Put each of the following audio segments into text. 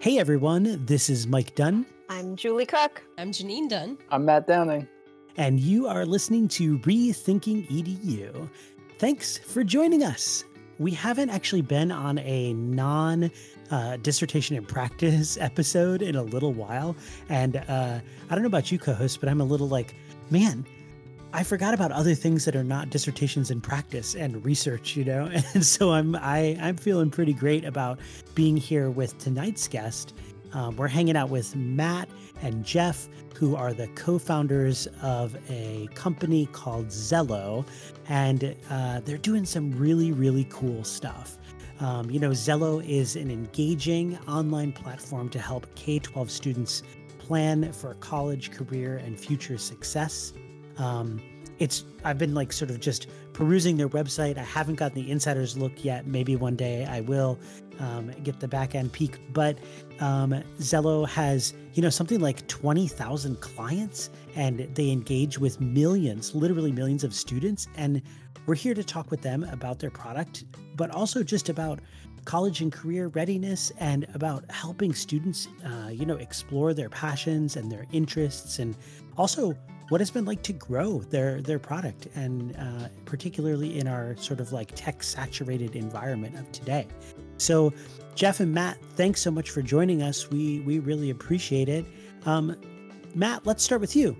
Hey everyone, this is Mike Dunn. I'm Julie Cook. I'm Janine Dunn. I'm Matt Downing. And you are listening to Rethinking EDU. Thanks for joining us. We haven't actually been on a non uh, dissertation in practice episode in a little while. And uh, I don't know about you, co host, but I'm a little like, man, I forgot about other things that are not dissertations in practice and research, you know. And so I'm I I'm feeling pretty great about being here with tonight's guest. Um, we're hanging out with Matt and Jeff, who are the co-founders of a company called Xello, and uh, they're doing some really really cool stuff. Um, you know, Xello is an engaging online platform to help K 12 students plan for college, career, and future success. Um, it's I've been like sort of just perusing their website. I haven't gotten the insider's look yet. Maybe one day I will um, get the back end peek. But um, Xello has you know something like twenty thousand clients, and they engage with millions, literally millions of students. And we're here to talk with them about their product, but also just about college and career readiness and about helping students, uh, you know, explore their passions and their interests and also what it's been like to grow their their product and uh, particularly in our sort of like tech saturated environment of today. So jeff and matt thanks so much for joining us. We we really appreciate it. Um, matt let's start with you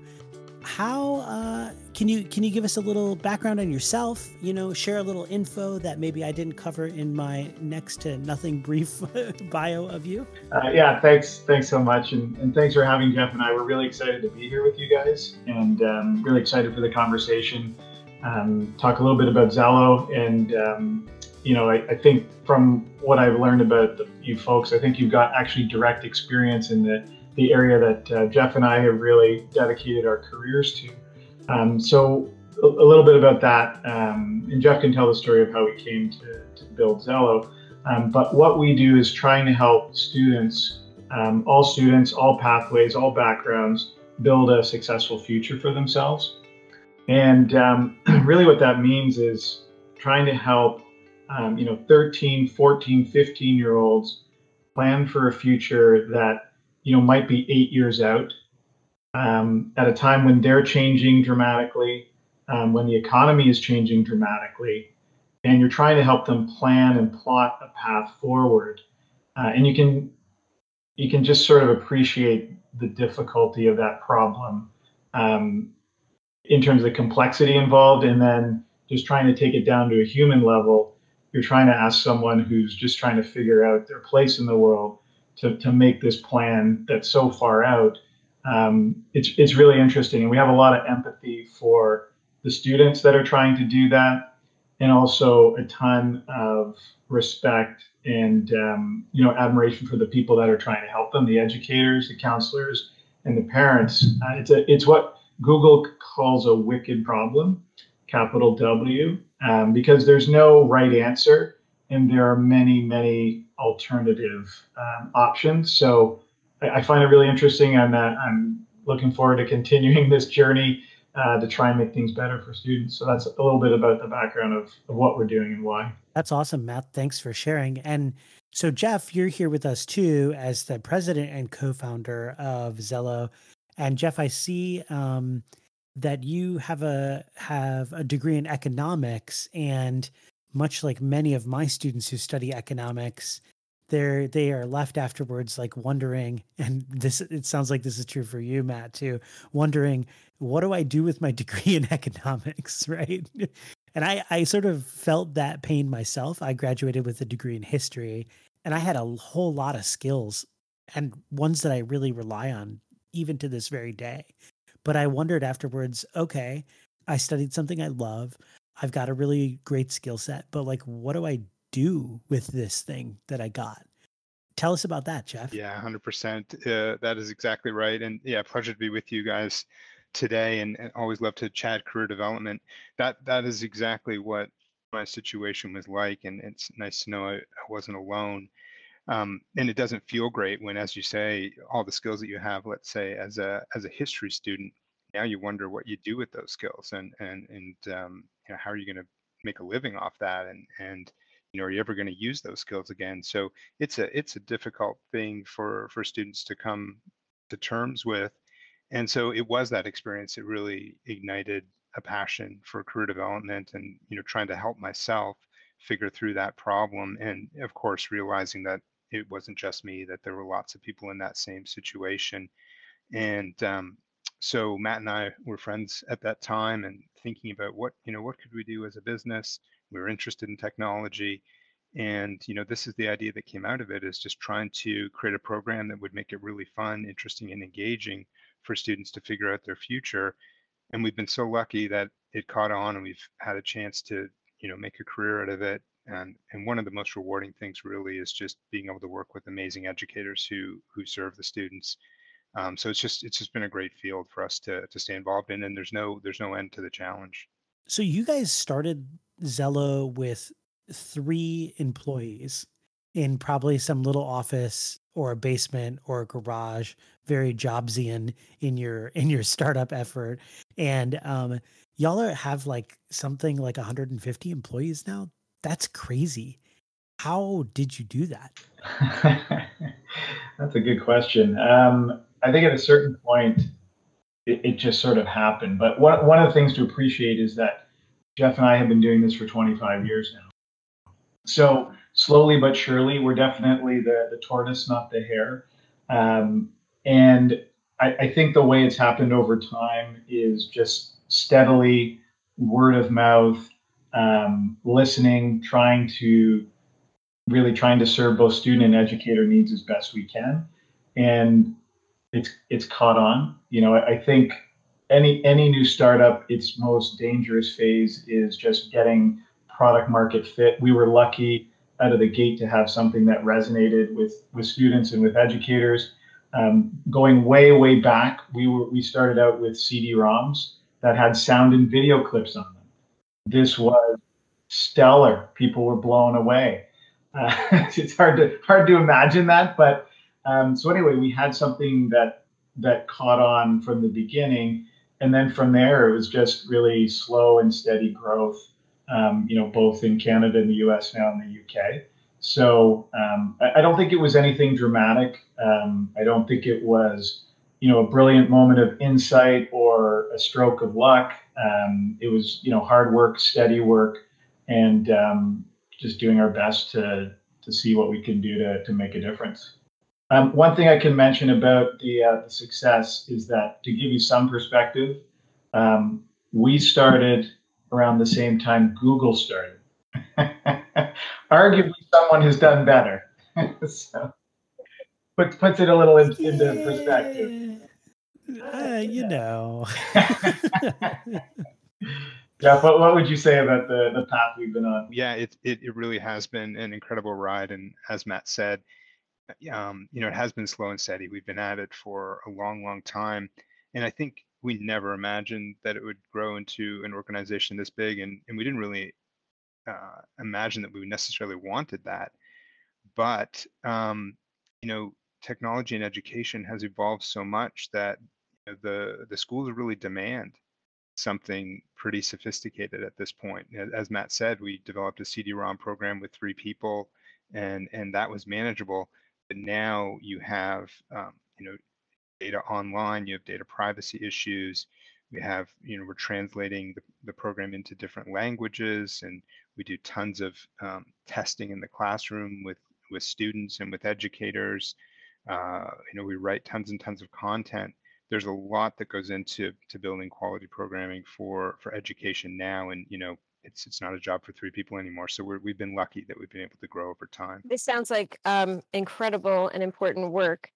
how uh, can you can you give us a little background on yourself? You know share a little info that maybe i didn't cover in my next to nothing brief bio of you. Uh, yeah thanks thanks so much. And, and thanks for having jeff and i. We're really excited to be here with you guys. And um, really excited for the conversation. Um, talk a little bit about xello. And um, you know I, I, think from what i've learned about the, you folks i think you've got actually direct experience in the the area that uh, Jeff and I have really dedicated our careers to. Um, so a, a, little bit about that, um, and Jeff can tell the story of how we came to, to build Xello. Um, but what we do is trying to help students, um, all students, all pathways, all backgrounds, build a successful future for themselves. And um, really, what that means is trying to help, um, you know, 13, 14, 15 year olds plan for a future that you know might be eight years out um, at a time when they're changing dramatically, um, when the economy is changing dramatically, and you're trying to help them plan and plot a path forward. Uh, and you can you can just sort of appreciate the difficulty of that problem um, in terms of the complexity involved, and then just trying to take it down to a human level. You're trying to ask someone who's just trying to figure out their place in the world to, to make this plan that's so far out, um, it's, it's really interesting. And we have a lot of empathy for the students that are trying to do that, and also a ton of respect and um, you know admiration for the people that are trying to help them, the educators, the counselors, and the parents. Uh, it's a it's what Google calls a wicked problem, capital W, um, because there's no right answer, and there are many many alternative um, options. So I, I, find it really interesting. I'm, uh, I'm looking forward to continuing this journey uh, to try and make things better for students. So that's a little bit about the background of, of what we're doing and why. That's awesome, Matt. Thanks for sharing. And so, Jeff, you're here with us too as the president and co founder of Xello. And Jeff, I see um, that you have a have a degree in economics and much like many of my students who study economics, they're they are left afterwards like wondering, and this it sounds like this is true for you, Matt, too, wondering what do I do with my degree in economics, right? And I, I sort of felt that pain myself. I graduated with a degree in history, and I had a whole lot of skills and ones that I really rely on even to this very day. But I wondered afterwards, okay, I studied something I love. I've got a really great skill set, but like, what do I do with this thing that I got? Tell us about that, Jeff. Yeah, 100%. Uh, that is exactly right. And yeah, pleasure to be with you guys today and, and always love to chat career development. That That is exactly what my situation was like. And it's nice to know I, I wasn't alone. Um, and it doesn't feel great when, as you say, all the skills that you have, let's say, as a as a history student, now you wonder what you do with those skills and and and um, you know how are you going to make a living off that and and you know, are you ever going to use those skills again? So it's a it's a difficult thing for for students to come to terms with. And so it was that experience that really ignited a passion for career development and you know trying to help myself figure through that problem and of course realizing that it wasn't just me that there were lots of people in that same situation and um, so matt and i were friends at that time and thinking about what you know what could we do as a business? We were interested in technology and you know this is the idea that came out of it is just trying to create a program that would make it really fun interesting and engaging for students to figure out their future. And we've been so lucky that it caught on and we've had a chance to you know make a career out of it. And and one of the most rewarding things really is just being able to work with amazing educators who who serve the students um, so it's just it's just been a great field for us to to stay involved in and there's no there's no end to the challenge. So you guys started xello with three employees in probably some little office or a basement or a garage very jobsian in your in your startup effort. And um y'all are, have like something like 150 employees now? That's crazy. How did you do that? That's a good question. Um i think at a certain point it, it just sort of happened but one, one of the things to appreciate is that jeff and i have been doing this for 25 years now so slowly but surely, we're definitely the, the tortoise, not the hare. Um, and I, I, think the way it's happened over time is just steadily word of mouth, um, listening, trying to really trying to serve both student and educator needs as best we can. And it's it's caught on. You know, I, I think any any new startup, its most dangerous phase is just getting product market fit. We were lucky out of the gate to have something that resonated with with students and with educators. Um, going way way back, we were we started out with CD-ROMs that had sound and video clips on them. This was stellar. People were blown away. Uh, it's hard to hard to imagine that, but um, so anyway, we had something that that caught on from the beginning, and then from there it was just really slow and steady growth um, you know, both in Canada and the U.S. now in the UK. So um, I, I, don't think it was anything dramatic. Um, I don't think it was, you know, a brilliant moment of insight or a stroke of luck. Um, it was, you know, hard work, steady work, and um, just doing our best to to see what we can do to to make a difference. Um, one thing I can mention about the, uh, the success is that to give you some perspective, we started around the same time Google started. Arguably, someone has done better. so, puts puts it a little in, into perspective. Uh, you know. Yeah, what, what would you say about the, the path we've been on? Yeah, it, it, it really has been an incredible ride. And as Matt said, um, you know, it has been slow and steady. We've been at it for a long, long time. And I think we never imagined that it would grow into an organization this big, and, and we didn't really uh, imagine that we necessarily wanted that. But um, you know, technology and education has evolved so much that you know, the the schools really demand something pretty sophisticated at this point. As Matt said, we developed a CD-ROM program with three people, and and that was manageable. But now you have um, you know data online, you have data privacy issues. We have, you know, we're translating the, the program into different languages and we do tons of um, testing in the classroom with, with students and with educators. Uh, you know, we write tons and tons of content. There's a lot that goes into to building quality programming for for education now, and you know, it's it's not a job for three people anymore. So we're, we've been lucky that we've been able to grow over time. This sounds like um, incredible and important work.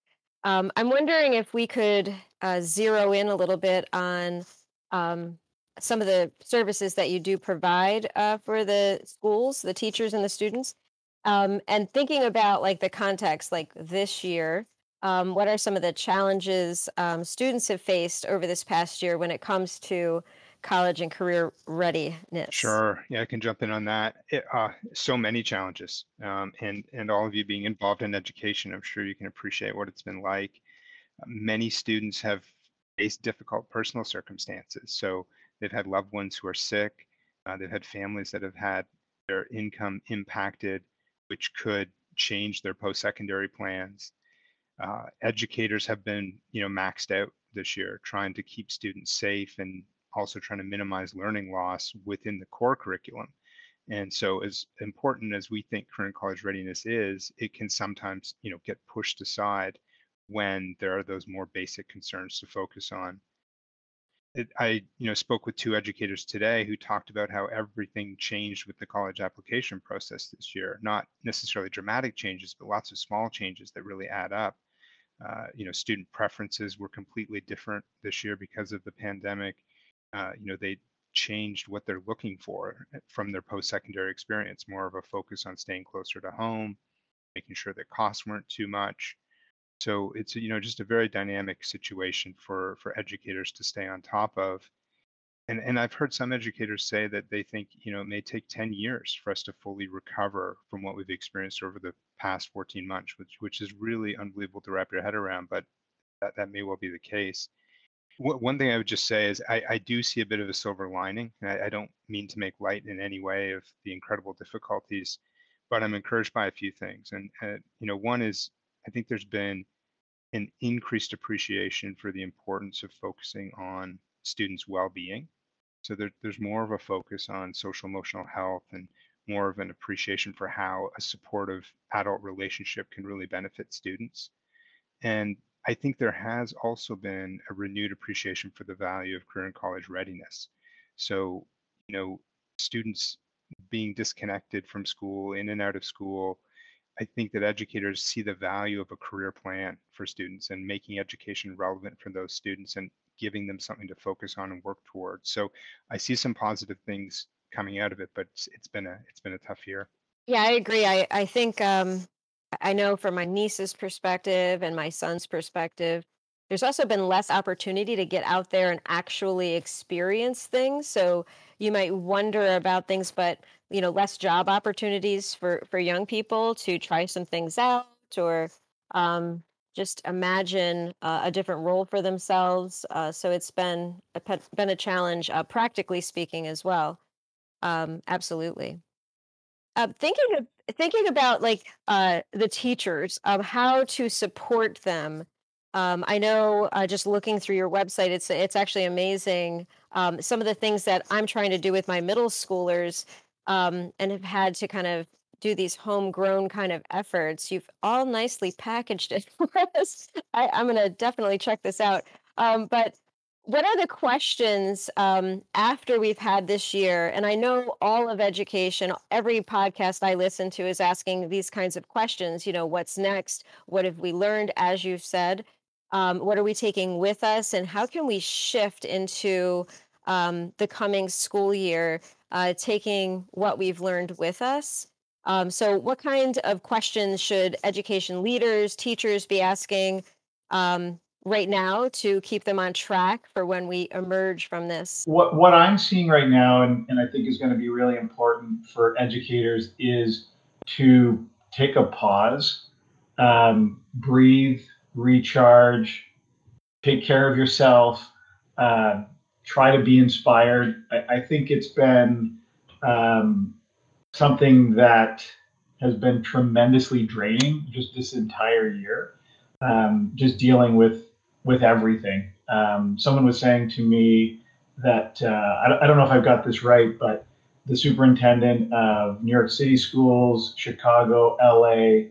Um, I'm wondering if we could uh, zero in a little bit on um, some of the services that you do provide uh, for the schools, the teachers, and the students. Um, and thinking about like the context, like this year, um, what are some of the challenges um, students have faced over this past year when it comes to college and career readiness? Sure. Yeah, I can jump in on that. It, uh, so many challenges, um, and and all of you being involved in education, I'm sure you can appreciate what it's been like. Many students have faced difficult personal circumstances. So they've had loved ones who are sick. Uh, they've had families that have had their income impacted, which could change their post-secondary plans. Uh, educators have been, you know, maxed out this year, trying to keep students safe and also trying to minimize learning loss within the core curriculum. And so, as important as we think current college readiness is, it can sometimes, you know, get pushed aside when there are those more basic concerns to focus on. It, I, you know, spoke with two educators today who talked about how everything changed with the college application process this year. Not necessarily dramatic changes, but lots of small changes that really add up. Uh, you know, student preferences were completely different this year because of the pandemic. Uh, you know, they changed what they're looking for eh, from their post-secondary experience, more of a focus on staying closer to home, making sure that costs weren't too much. So it's you know just a very dynamic situation for for educators to stay on top of. And and I've heard some educators say that they think you know it may take 10 years for us to fully recover from what we've experienced over the past 14 months, which which is really unbelievable to wrap your head around, but that, that may well be the case one thing I would just say is I, I do see a bit of a silver lining. I, I, don't mean to make light in any way of the incredible difficulties, but I'm encouraged by a few things. And uh, you know, one is I think there's been an increased appreciation for the importance of focusing on students' well-being. So there, there's more of a focus on social emotional health and more of an appreciation for how a supportive adult relationship can really benefit students. And I think there has also been a renewed appreciation for the value of career and college readiness. So, you know, students being disconnected from school, in and out of school, I think that educators see the value of a career plan for students and making education relevant for those students and giving them something to focus on and work towards. So I see some positive things coming out of it, but it's, been a it's been a tough year. Yeah, I agree. I I think um, I know from my niece's perspective and my son's perspective, there's also been less opportunity to get out there and actually experience things. So you might wonder about things, but you know, less job opportunities for for young people to try some things out or um, just imagine uh, a different role for themselves. Uh, so it's been a, been a challenge, uh, practically speaking, as well. Um, absolutely. Uh, thinking of thinking about like uh, the teachers of how to support them um, i know uh, just looking through your website it's it's actually amazing um, some of the things that i'm trying to do with my middle schoolers um, and have had to kind of do these homegrown kind of efforts. You've all nicely packaged it for us. I, am going to definitely check this out. Um, but what are the questions um, after we've had this year? And I know all of education, every podcast I listen to is asking these kinds of questions. You know, what's next? What have we learned, as you've said? Um, what are we taking with us? And how can we shift into um, the coming school year, uh, taking what we've learned with us? Um, so, what kind of questions should education leaders, teachers be asking? Um, right now to keep them on track for when we emerge from this? What what I'm seeing right now, and, and I think is going to be really important for educators, is to take a pause, um, breathe, recharge, take care of yourself, uh, try to be inspired. I, I think it's been um, something that has been tremendously draining just this entire year. Um, just dealing with with everything. Um, someone was saying to me that uh, I, I, don't know if I've got this right, but the superintendent of New York City schools, Chicago, LA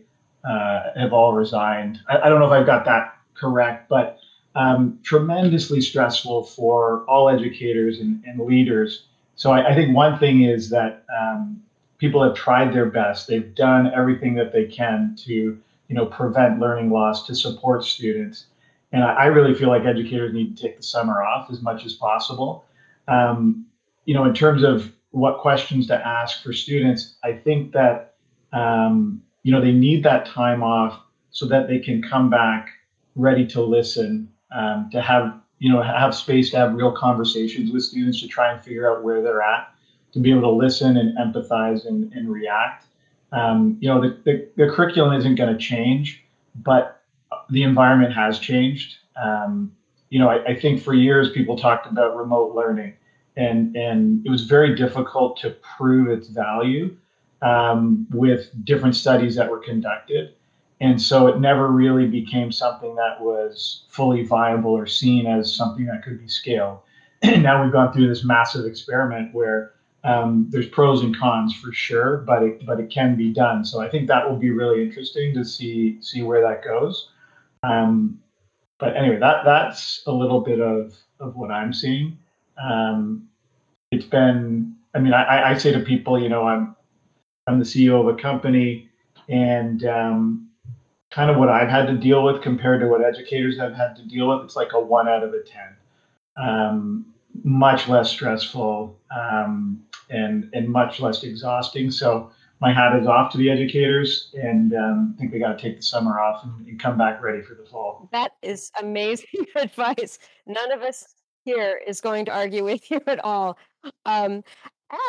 uh, have all resigned. I, I, don't know if I've got that correct, but um, tremendously stressful for all educators and, and leaders. So I, I, think one thing is that um, people have tried their best. They've done everything that they can to, you know, prevent learning loss, to support students. And I, I, really feel like educators need to take the summer off as much as possible. Um, you know, in terms of what questions to ask for students, I think that um, you know they need that time off so that they can come back ready to listen, um, to have you know have space to have real conversations with students to try and figure out where they're at, to be able to listen and empathize and, and react. Um, you know, the, the, the curriculum isn't going to change, but the environment has changed. Um, you know, I, I, think for years people talked about remote learning, and and it was very difficult to prove its value um, with different studies that were conducted. And so it never really became something that was fully viable or seen as something that could be scaled. And now we've gone through this massive experiment where um, there's pros and cons for sure, but it, but it can be done. So I think that will be really interesting to see see where that goes. Um, but anyway, that that's a little bit of of what I'm seeing. Um, it's been, I mean, I, I say to people, you know, I'm I'm the CEO of a company, and um, kind of what I've had to deal with compared to what educators have had to deal with, it's like a one out of a ten. Um, much less stressful um, and and much less exhausting. So my hat is off to the educators, and um, I think they got to take the summer off and, and, come back ready for the fall. That is amazing advice. None of us here is going to argue with you at all. Um,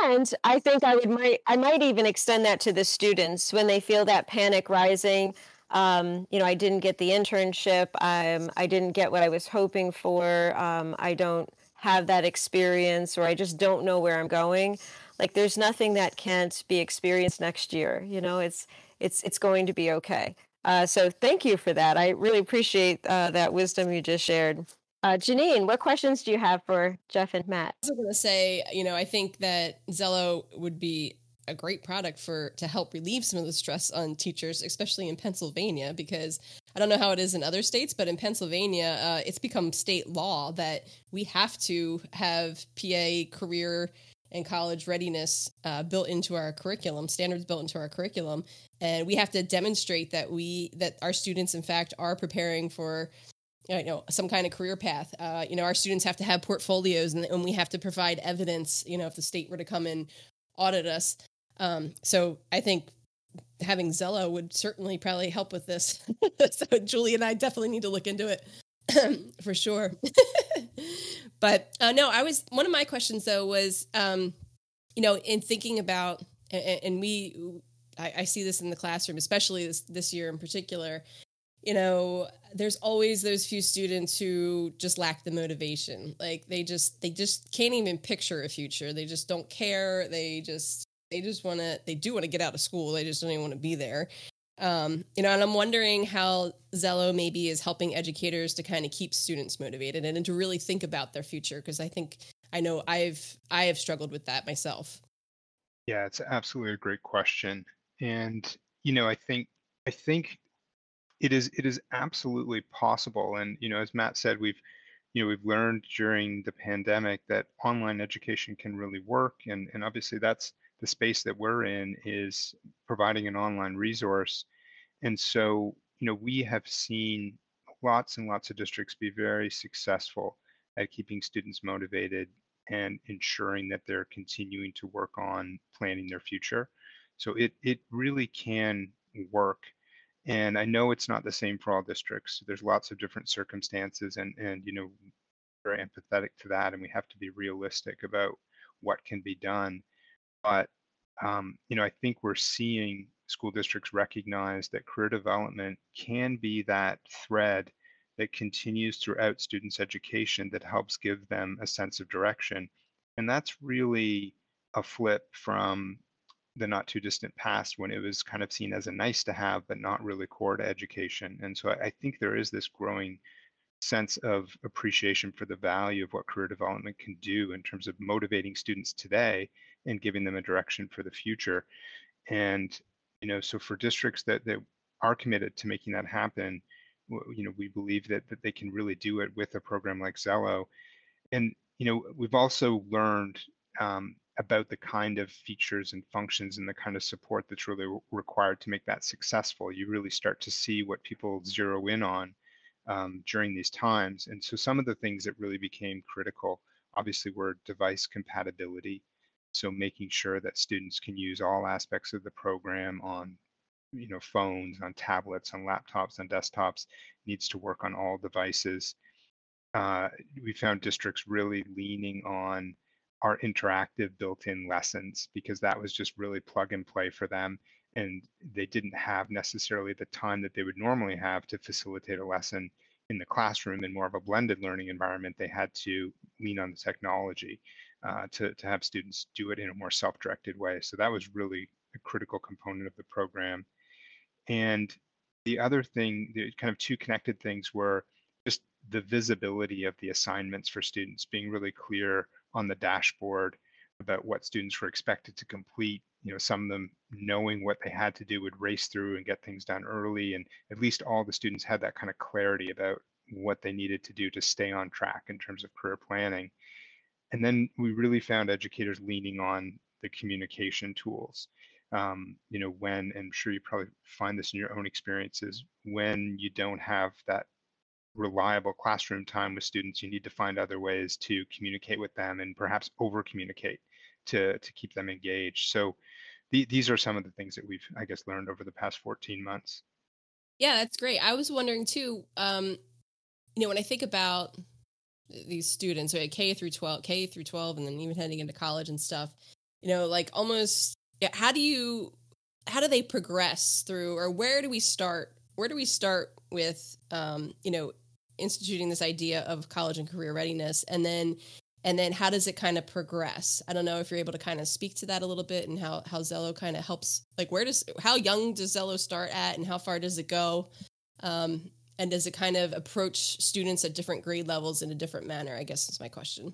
and I think I would might I might even extend that to the students when they feel that panic rising. Um, you know, I didn't get the internship. Um, I didn't get what I was hoping for. Um, I don't have that experience, or I just don't know where I'm going. Like, there's nothing that can't be experienced next year. You know, it's it's it's going to be okay. Uh, so thank you for that. I really appreciate uh, that wisdom you just shared. Uh, Janine, what questions do you have for Jeff and Matt? I was going to say, you know, I think that Xello would be a great product for to help relieve some of the stress on teachers, especially in Pennsylvania, because I don't know how it is in other states, but in Pennsylvania, uh, it's become state law that we have to have PA career and college readiness uh, built into our curriculum, standards built into our curriculum, and we have to demonstrate that we that our students, in fact, are preparing for you know some kind of career path. Uh, you know our students have to have portfolios and, and, we have to provide evidence you know if the state were to come and audit us. Um, so i think having Xello would certainly probably help with this. So julie and i definitely need to look into it for sure but uh, no i was one of my questions though was um, you know in thinking about and, and we I, I see this in the classroom especially this this year in particular you know there's always those few students who just lack the motivation. Like they just they just can't even picture a future. They just don't care. They just they just want to they do want to get out of school. They just don't even want to be there um, you know and i'm wondering how Xello maybe is helping educators to kind of keep students motivated and, and to really think about their future because i think i know i've i have struggled with that myself. Yeah it's absolutely a great question. And you know i think i think it is it is absolutely possible. And you know as matt said we've you know we've learned during the pandemic that online education can really work. And and obviously that's the space that we're in is providing an online resource and so you know we have seen lots and lots of districts be very successful at keeping students motivated and ensuring that they're continuing to work on planning their future so it it really can work and I know it's not the same for all districts. There's lots of different circumstances, and and you know, very empathetic to that, and we have to be realistic about what can be done. But um, you know, I think we're seeing school districts recognize that career development can be that thread that continues throughout students' education that helps give them a sense of direction. And that's really a flip from the not too distant past when it was kind of seen as a nice to have, but not really core to education. And so I, I think there is this growing sense of appreciation for the value of what career development can do in terms of motivating students today and giving them a direction for the future. And, you know, so for districts that, that are committed to making that happen, you know, we believe that, that they can really do it with a program like Xello. And, you know, we've also learned um, about the kind of features and functions and the kind of support that's really required to make that successful. You really start to see what people zero in on um, during these times. And so some of the things that really became critical, obviously, were device compatibility. So making sure that students can use all aspects of the program on you know phones on tablets on laptops on desktops needs to work on all devices uh, we found districts really leaning on our interactive built-in lessons because that was just really plug and play for them and they didn't have necessarily the time that they would normally have to facilitate a lesson in the classroom in more of a blended learning environment they had to lean on the technology uh, to, to have students do it in a more self-directed way so that was really a critical component of the program. And the other thing, the kind of two connected things were just the visibility of the assignments for students, being really clear on the dashboard about what students were expected to complete. You know, some of them knowing what they had to do would race through and get things done early. And at least all the students had that kind of clarity about what they needed to do to stay on track in terms of career planning. And then we really found educators leaning on the communication tools. Um, you know, when, and I'm sure you probably find this in your own experiences, when you don't have that reliable classroom time with students, you need to find other ways to communicate with them and perhaps over communicate to, to keep them engaged. So the, these are some of the things that we've, I guess, learned over the past 14 months. Yeah, that's great. I was wondering too, um, you know, when I think about these students, right, K through 12, K through 12, and then even heading into college and stuff, you know, like almost, how do you, how do they progress through, or where do we start? Where do we start with, um, you know, instituting this idea of college and career readiness and then and then how does it kind of progress i don't know if you're able to kind of speak to that a little bit and how how xello kind of helps like where does how young does xello start at and how far does it go um, and does it kind of approach students at different grade levels in a different manner i guess is my question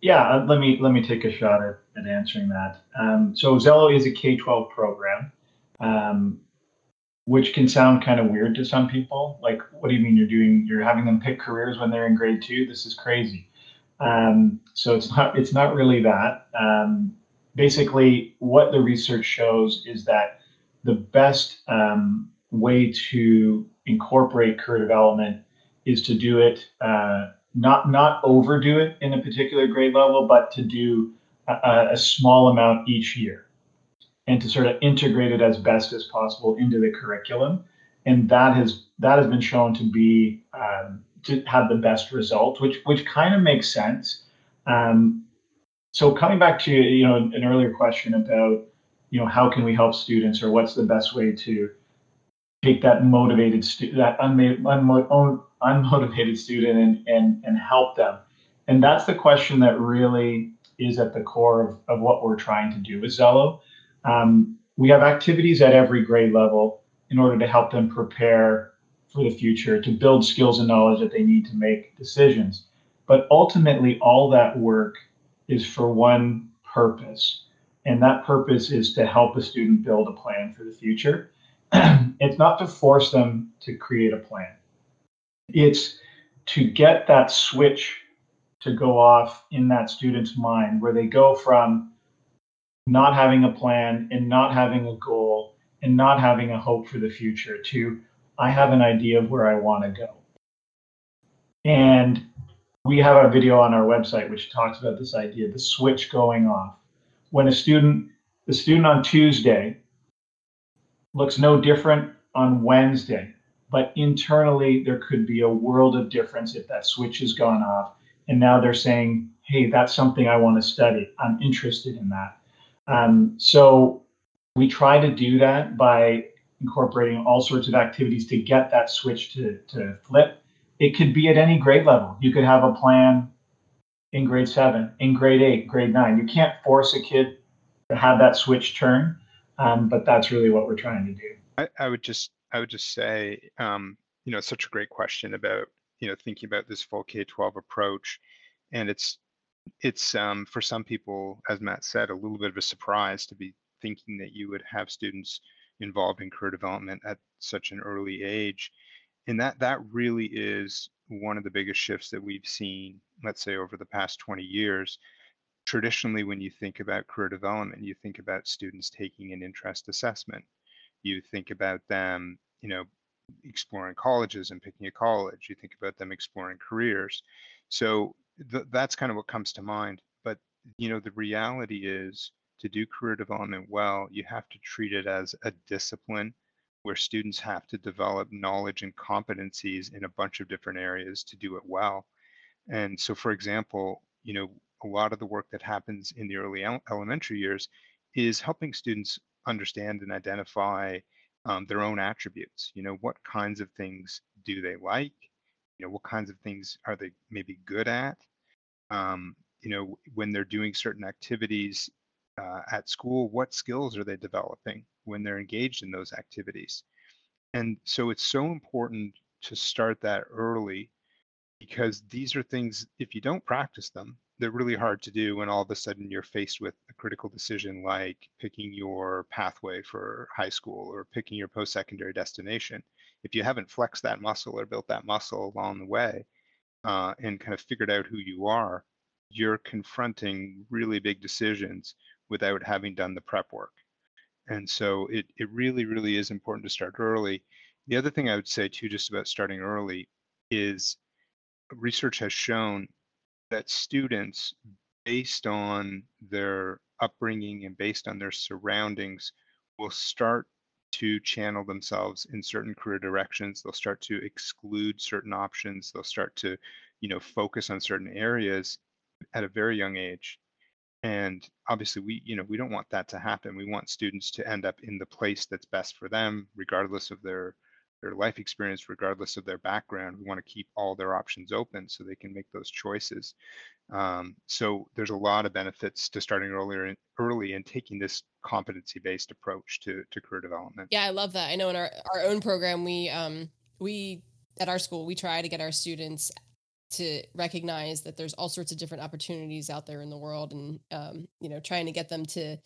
yeah uh, let me let me take a shot at, at answering that um, so xello is a k-12 program um, which can sound kind of weird to some people. Like, what do you mean you're doing? You're having them pick careers when they're in grade two? This is crazy. Um, so it's not it's not really that. Um, basically, what the research shows is that the best um, way to incorporate career development is to do it uh, not not overdo it in a particular grade level, but to do a, a small amount each year and to sort of integrate it as best as possible into the curriculum. And that has that has been shown to be um, to have the best result, which which kind of makes sense. Um, so coming back to you know an earlier question about you know how can we help students or what's the best way to take that motivated stu- that unmo- unmo- unmotivated student and, and and help them and that's the question that really is at the core of, of what we're trying to do with xello um, we have activities at every grade level in order to help them prepare for the future, to build skills and knowledge that they need to make decisions. But ultimately, all that work is for one purpose. And that purpose is to help a student build a plan for the future. it's not to force them to create a plan, it's to get that switch to go off in that student's mind where they go from not having a plan and not having a goal and not having a hope for the future to I have an idea of where I want to go. And we have a video on our website which talks about this idea, the switch going off. When a student, the student on Tuesday looks no different on Wednesday, but internally there could be a world of difference if that switch has gone off. And now they're saying, hey, that's something I want to study. I'm interested in that. Um, so we try to do that by incorporating all sorts of activities to get that switch to, to flip. It could be at any grade level. You could have a plan in grade seven, in grade eight, grade nine. You can't force a kid to have that switch turn, um, but that's really what we're trying to do. I, I would just I would just say, um, you know, such a great question about you know thinking about this full K-12 approach, and it's it's um, for some people, as Matt said, a little bit of a surprise to be thinking that you would have students involved in career development at such an early age. And that that really is one of the biggest shifts that we've seen, let's say over the past 20 years. Traditionally, when you think about career development, you think about students taking an interest assessment. You think about them, you know, exploring colleges and picking a college. You think about them exploring careers. So th- that's kind of what comes to mind. But you know, the reality is to do career development well, you have to treat it as a discipline where students have to develop knowledge and competencies in a bunch of different areas to do it well. And so, for example, you know, a lot of the work that happens in the early elementary years is helping students understand and identify um, their own attributes. You know, what kinds of things do they like? You know, what kinds of things are they maybe good at? um, you know, when they're doing certain activities, uh, at school, what skills are they developing when they're engaged in those activities? And so it's so important to start that early because these are things, if you don't practice them, they're really hard to do when all of a sudden you're faced with a critical decision like picking your pathway for high school or picking your post secondary destination. If you haven't flexed that muscle or built that muscle along the way uh, and kind of figured out who you are, you're confronting really big decisions without having done the prep work. And so it, it really, really is important to start early. The other thing I would say too, just about starting early, is research has shown that students, based on their upbringing and based on their surroundings, will start to channel themselves in certain career directions. They'll start to exclude certain options. They'll start to, you know, focus on certain areas at a very young age. And obviously, we, you know, we don't want that to happen. We want students to end up in the place that's best for them, regardless of their their life experience, regardless of their background. We want to keep all their options open so they can make those choices. Um, so there's a lot of benefits to starting earlier and early and taking this competency-based approach to to career development. Yeah, I love that. I know in our our own program, we um we at our school we try to get our students to recognize that there's all sorts of different opportunities out there in the world, and um, you know, trying to get them to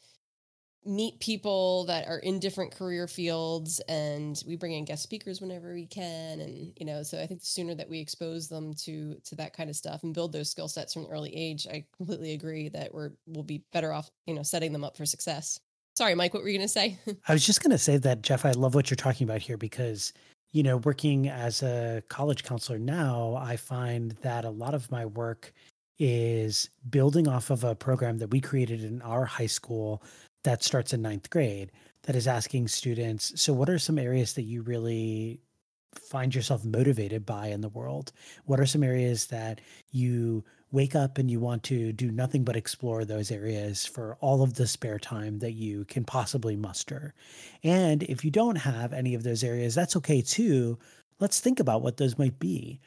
meet people that are in different career fields and we bring in guest speakers whenever we can and you know so i think the sooner that we expose them to to that kind of stuff and build those skill sets from an early age i completely agree that we're we'll be better off you know setting them up for success. Sorry mike what were you going to say? I was just going to say that jeff i love what you're talking about here because you know working as a college counselor now i find that a lot of my work is building off of a program that we created in our high school that starts in ninth grade that is asking students so what are some areas that you really find yourself motivated by in the world? What are some areas that you wake up and you want to do nothing but explore those areas for all of the spare time that you can possibly muster. And if you don't have any of those areas that's okay too. Let's think about what those might be.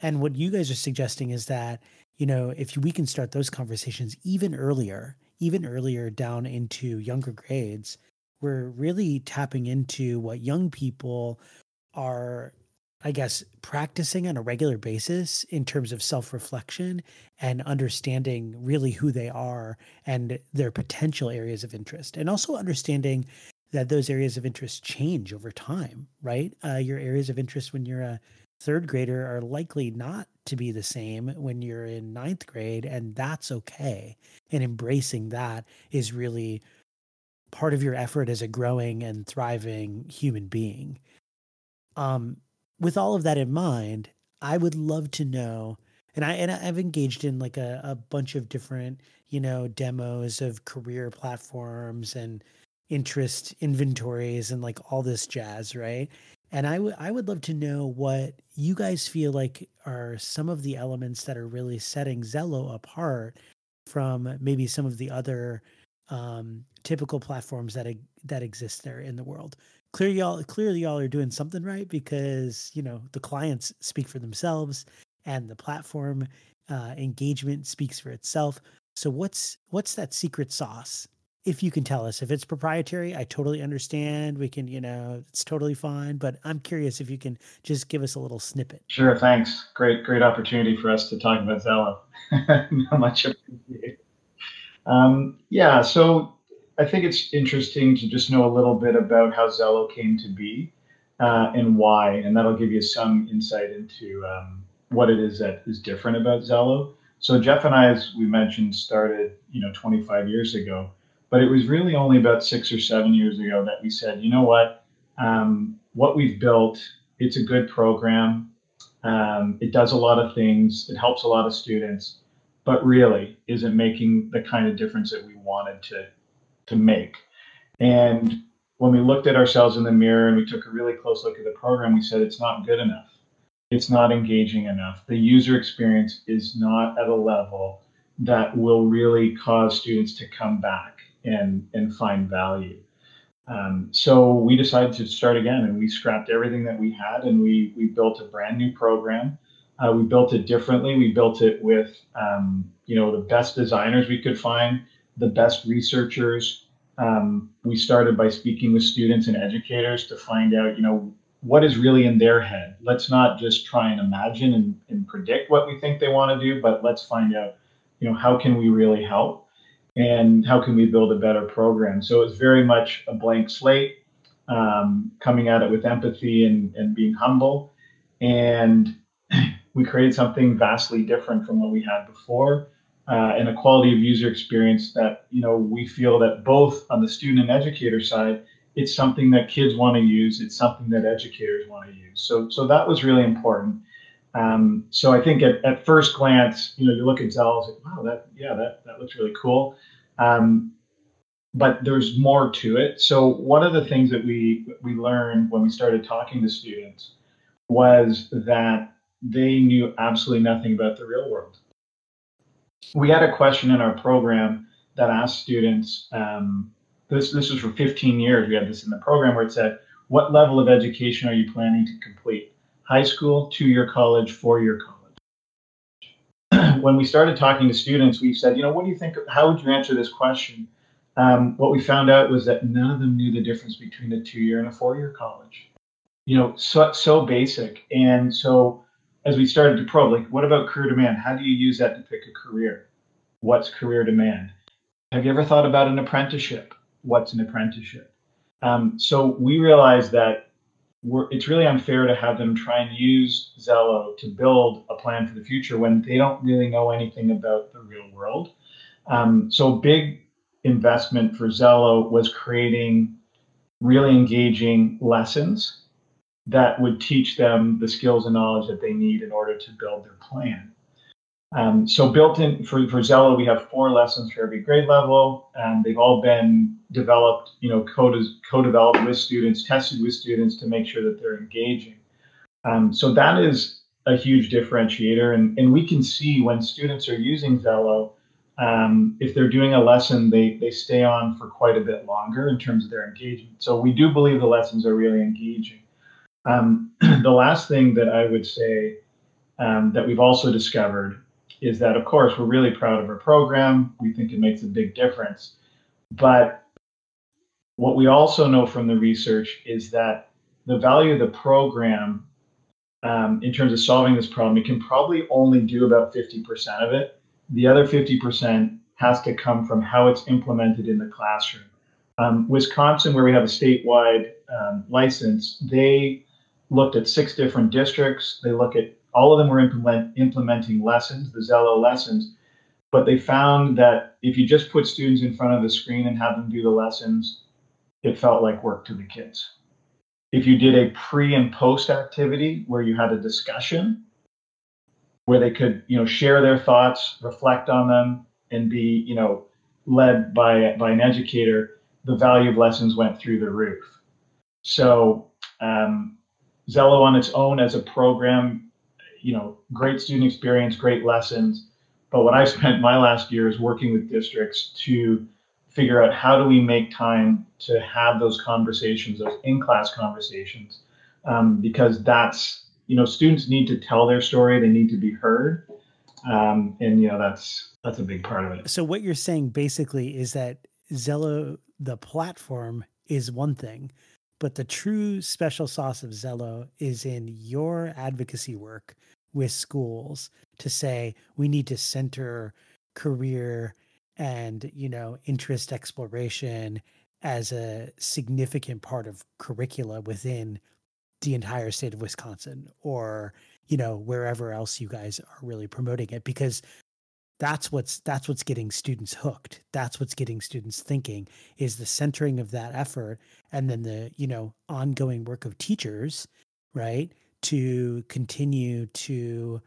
And what you guys are suggesting is that you know if we can start those conversations even earlier even earlier down into younger grades, we're really tapping into what young people are, I guess, practicing on a regular basis in terms of self reflection and understanding really who they are and their potential areas of interest. And also understanding that those areas of interest change over time, right? Uh, your areas of interest when you're a third grader are likely not to be the same when you're in ninth grade, and that's okay. And embracing that is really part of your effort as a growing and thriving human being. Um, with all of that in mind, I would love to know, and I and I've engaged in like a, a bunch of different, you know, demos of career platforms and interest inventories and like all this jazz, right? And I would I would love to know what you guys feel like are some of the elements that are really setting Xello apart from maybe some of the other um, typical platforms that that exist there in the world. Clearly, y'all clearly y'all are doing something right because you know the clients speak for themselves and the platform uh, engagement speaks for itself. So what's what's that secret sauce if you can tell us? If it's proprietary i totally understand. We can you know it's totally fine but i'm curious if you can just give us a little snippet. Sure thanks. Great great opportunity for us to talk about xello much appreciated. Um, yeah so i think it's interesting to just know a little bit about how xello came to be uh, and why and that'll give you some insight into um, what it is that is different about xello so jeff and i as we mentioned started you know 25 years ago but it was really only about six or seven years ago that we said, you know what, um, what we've built, it's a good program. Um, it does a lot of things. It helps a lot of students, but really isn't making the kind of difference that we wanted to to make. And when we looked at ourselves in the mirror and we took a really close look at the program, we said it's not good enough. It's not engaging enough. The user experience is not at a level that will really cause students to come back and and find value. Um, so we decided to start again, and we scrapped everything that we had, and we we built a brand new program. Uh, we built it differently. We built it with um, you know the best designers we could find, the best researchers. Um, we started by speaking with students and educators to find out, you know, what is really in their head. Let's not just try and imagine and, and predict what we think they want to do, but let's find out, you know, how can we really help and how can we build a better program. So it's very much a blank slate, um, coming at it with empathy and, and being humble. And we created something vastly different from what we had before. Uh, and a quality of user experience that you know we feel that both on the student and educator side it's something that kids want to use. It's something that educators want to use. So, so that was really important. Um, so I think at, at first glance, you know, you look at Xello, like, wow, that yeah, that that looks really cool. Um, but there's more to it. So one of the things that we we learned when we started talking to students was that they knew absolutely nothing about the real world. We had a question in our program that asked students, um, this this was for 15 years. We had this in the program where it said, "What level of education are you planning to complete? High school, two-year college, four-year college?" when we started talking to students, we said, "You know, what do you think? How would you answer this question?" Um, what we found out was that none of them knew the difference between a two-year and a four-year college. You know, so so basic. And so as we started to probe, like, what about career demand? How do you use that to pick a career? What's career demand? Have you ever thought about an apprenticeship? what's an apprenticeship. Um, so we realized that it's really unfair to have them try and use Xello to build a plan for the future when they don't really know anything about the real world. Um, so big investment for Xello was creating really engaging lessons that would teach them the skills and knowledge that they need in order to build their plan. Um, so built in for, for Xello, we have four lessons for every grade level, and they've all been developed, you know, co-developed with students, tested with students to make sure that they're engaging. Um, so that is a huge differentiator, and, and we can see when students are using Xello, um, if they're doing a lesson, they, they stay on for quite a bit longer in terms of their engagement. So we do believe the lessons are really engaging. Um, the last thing that I would say um, that we've also discovered is that, of course, we're really proud of our program. We think it makes a big difference. But what we also know from the research is that the value of the program um, in terms of solving this problem, it can probably only do about 50% of it. The other 50% has to come from how it's implemented in the classroom. Um, Wisconsin, where we have a statewide um, license, they looked at six different districts. They look at all of them were implement, implementing lessons, the Xello lessons, but they found that if you just put students in front of the screen and have them do the lessons, it felt like work to the kids. If you did a pre and post activity where you had a discussion, where they could, you know, share their thoughts, reflect on them, and be, you know, led by by an educator, the value of lessons went through the roof. So um, Xello on its own as a program you know, great student experience, great lessons. But what I spent my last year is working with districts to figure out how do we make time to have those conversations, those in-class conversations, um, because that's you know students need to tell their story, they need to be heard, um, and you know that's that's a big part of it. So what you're saying basically is that Xello, the platform, is one thing, but the true special sauce of Xello is in your advocacy work with schools to say we need to center career and you know interest exploration as a significant part of curricula within the entire state of Wisconsin or you know wherever else you guys are really promoting it. Because that's what's that's what's getting students hooked that's what's getting students thinking is the centering of that effort and then the you know ongoing work of teachers right to continue to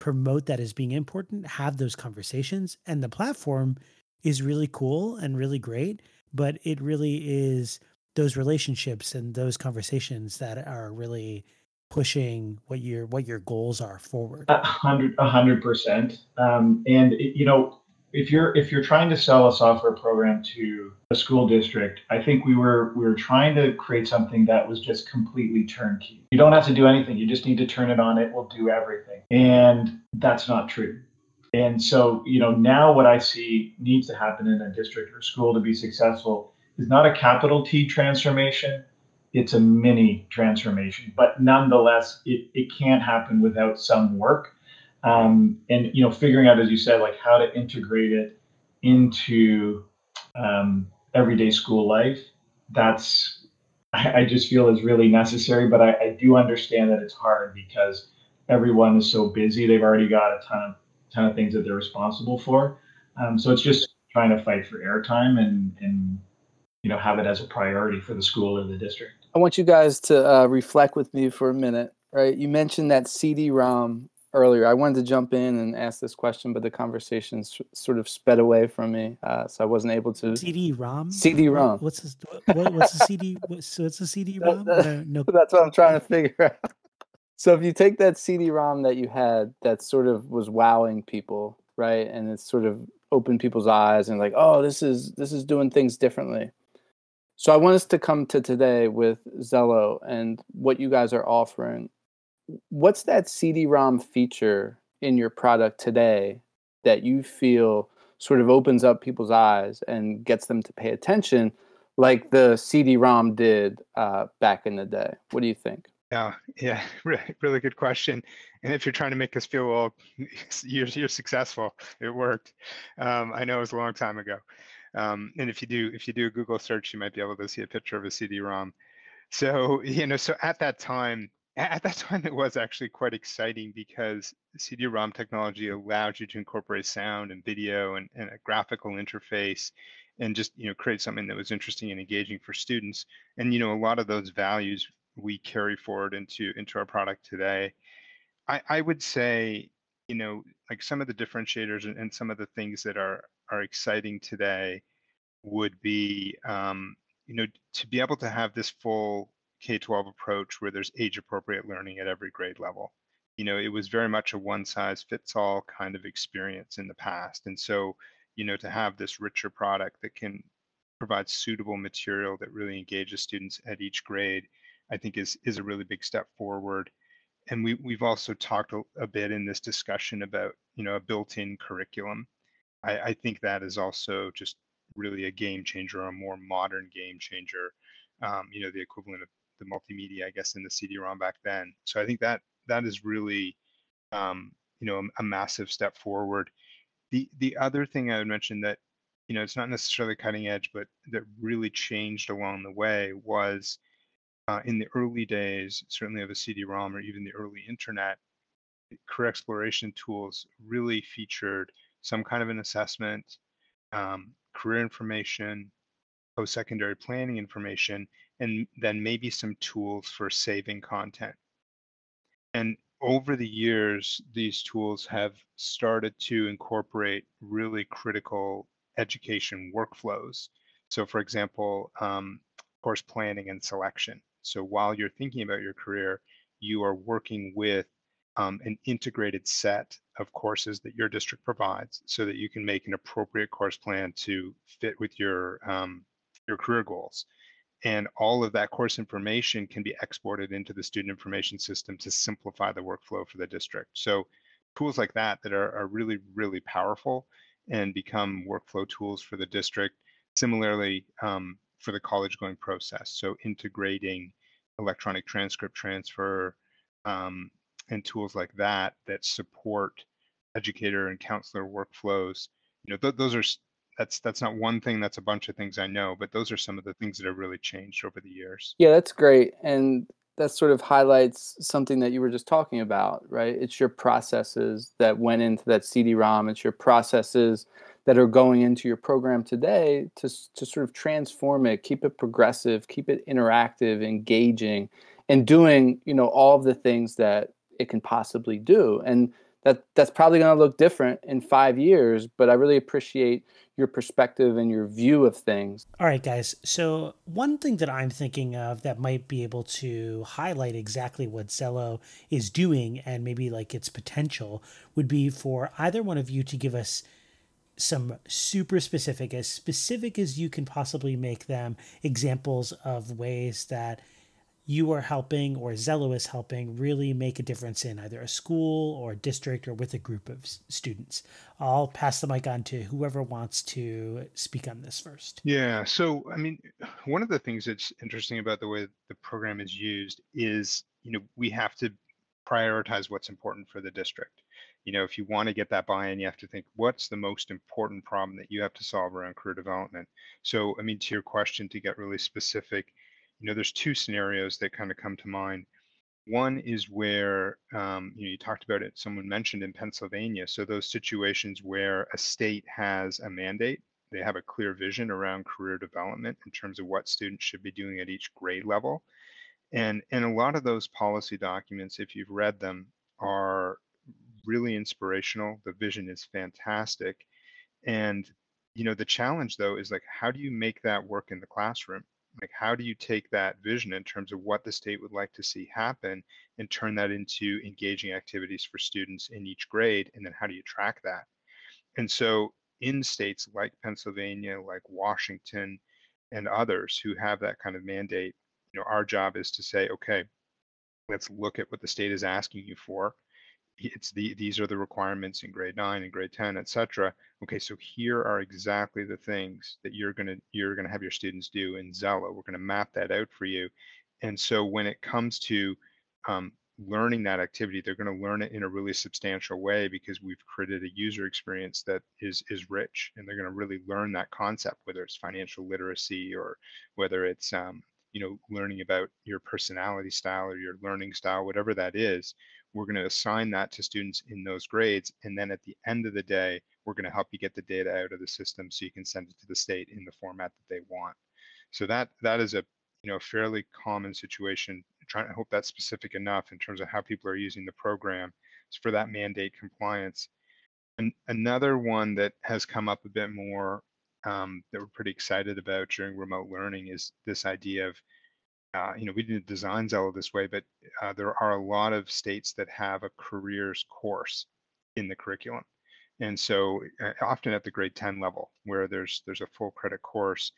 promote that as being important, have those conversations. And the platform is really cool and really great, but it really is those relationships and those conversations that are really pushing what your what your goals are forward. A hundred, a hundred percent. Um, and it, you know, if you're if you're trying to sell a software program to a school district, I think we were we were trying to create something that was just completely turnkey. You don't have to do anything. You just need to turn it on. It will do everything. And that's not true. And so, you know, now what I see needs to happen in a district or school to be successful is not a capital T transformation, it's a mini transformation. But nonetheless, it, it can't happen without some work. Um, and, you know, figuring out, as you said, like how to integrate it into um, everyday school life, that's, I, I, just feel is really necessary. But I, I do understand that it's hard because everyone is so busy. They've already got a ton of ton of things that they're responsible for. Um, so it's just trying to fight for airtime and and you know have it as a priority for the school or the district. I want you guys to uh, reflect with me for a minute. Right, you mentioned that CD-ROM earlier. I wanted to jump in and ask this question, but the conversation sort of sped away from me, uh, so I wasn't able to. CD-ROM. CD-ROM. What's this, what, what's the CD? What, so it's a CD-ROM. That, no. That's what I'm trying to figure out. So if you take that CD-ROM that you had that sort of was wowing people, right, and it sort of opened people's eyes and like, oh, this is this is doing things differently. So I want us to come to today with Xello and what you guys are offering. What's that CD-ROM feature in your product today that you feel sort of opens up people's eyes and gets them to pay attention, like the CD-ROM did uh, back in the day? What do you think? Yeah, yeah, really, really good question. And if you're trying to make us feel well, you're you're successful. It worked. Um, I know it was a long time ago. Um, and if you do if you do a Google search, you might be able to see a picture of a CD-ROM. So you know, so at that time, at that time, it was actually quite exciting because CD-ROM technology allowed you to incorporate sound and video and, and a graphical interface and just you know create something that was interesting and engaging for students and you know a lot of those values we carry forward into into our product today. I, I would say, you know, like some of the differentiators and, and some of the things that are are exciting today would be, um, you know, to be able to have this full K-12 approach where there's age-appropriate learning at every grade level. You know, it was very much a one-size-fits-all kind of experience in the past, and so, you know, to have this richer product that can provide suitable material that really engages students at each grade I think is is a really big step forward. And we we've also talked a, a bit in this discussion about you know a built-in curriculum. I, I think that is also just really a game changer, a more modern game changer. Um, you know, the equivalent of the multimedia, I guess, in the CD-ROM back then. So I think that that is really, um, you know, a, a, massive step forward. The the other thing I would mention that, you know, it's not necessarily cutting edge, but that really changed along the way was uh, in the early days, certainly of a CD-ROM or even the early internet, career exploration tools really featured some kind of an assessment, um, career information, post-secondary planning information, and then maybe some tools for saving content. And over the years, these tools have started to incorporate really critical education workflows. So, for example, um, course planning and selection. So while you're thinking about your career, you are working with um, an integrated set of courses that your district provides so that you can make an appropriate course plan to fit with your um, your career goals and all of that course information can be exported into the student information system to simplify the workflow for the district so tools like that that are, are really really powerful and become workflow tools for the district similarly um, for the college going process. So integrating electronic transcript transfer um, and tools like that that support educator and counselor workflows. You know, th- those are that's that's not one thing. That's a bunch of things I know, but those are some of the things that have really changed over the years. Yeah, that's great, and that sort of highlights something that you were just talking about, right? It's your processes that went into that CD-ROM. It's your processes that are going into your program today to, to sort of transform it keep it progressive keep it interactive engaging and doing you know all of the things that it can possibly do. And that that's probably going to look different in five years but i really appreciate your perspective and your view of things. All right guys. So one thing that i'm thinking of that might be able to highlight exactly what xello is doing and maybe like its potential would be for either one of you to give us some super specific, as specific as you can possibly make them, examples of ways that you are helping or Xello is helping really make a difference in either a school or a district or with a group of students. I'll pass the mic on to whoever wants to speak on this first. Yeah. So, I mean, one of the things that's interesting about the way the program is used is, you know, we have to prioritize what's important for the district. You know, if you want to get that buy in, you have to think what's the most important problem that you have to solve around career development. So, I mean, to your question, to get really specific, you know, there's two scenarios that kind of come to mind. One is where um, you know you talked about it. Someone mentioned in Pennsylvania. So those situations where a state has a mandate, they have a clear vision around career development in terms of what students should be doing at each grade level, and and a lot of those policy documents, if you've read them, are really inspirational. The vision is fantastic, and you know the challenge though is like how do you make that work in the classroom? Like how do you take that vision in terms of what the state would like to see happen and turn that into engaging activities for students in each grade and then how do you track that? And so in states like pennsylvania like washington and others who have that kind of mandate you know our job is to say okay let's look at what the state is asking you for it's the these are the requirements in grade 9 and grade 10 etc okay so here are exactly the things that you're to you're to have your students do in Xello we're to map that out for you. And so when it comes to um, learning that activity they're to learn it in a really substantial way because we've created a user experience that is is rich and they're to really learn that concept whether it's financial literacy or whether it's um, you know learning about your personality style or your learning style whatever that is we're going to assign that to students in those grades. And then at the end of the day, we're going to help you get the data out of the system so you can send it to the state in the format that they want. So that that is a you know fairly common situation. I'm trying to hope that's specific enough in terms of how people are using the program for that mandate compliance. And another one that has come up a bit more um, that we're pretty excited about during remote learning is this idea of uh, you know, we didn't design Xello this way, but uh, there are a lot of states that have a careers course in the curriculum. And so uh, often at the grade 10 level where there's there's a full credit course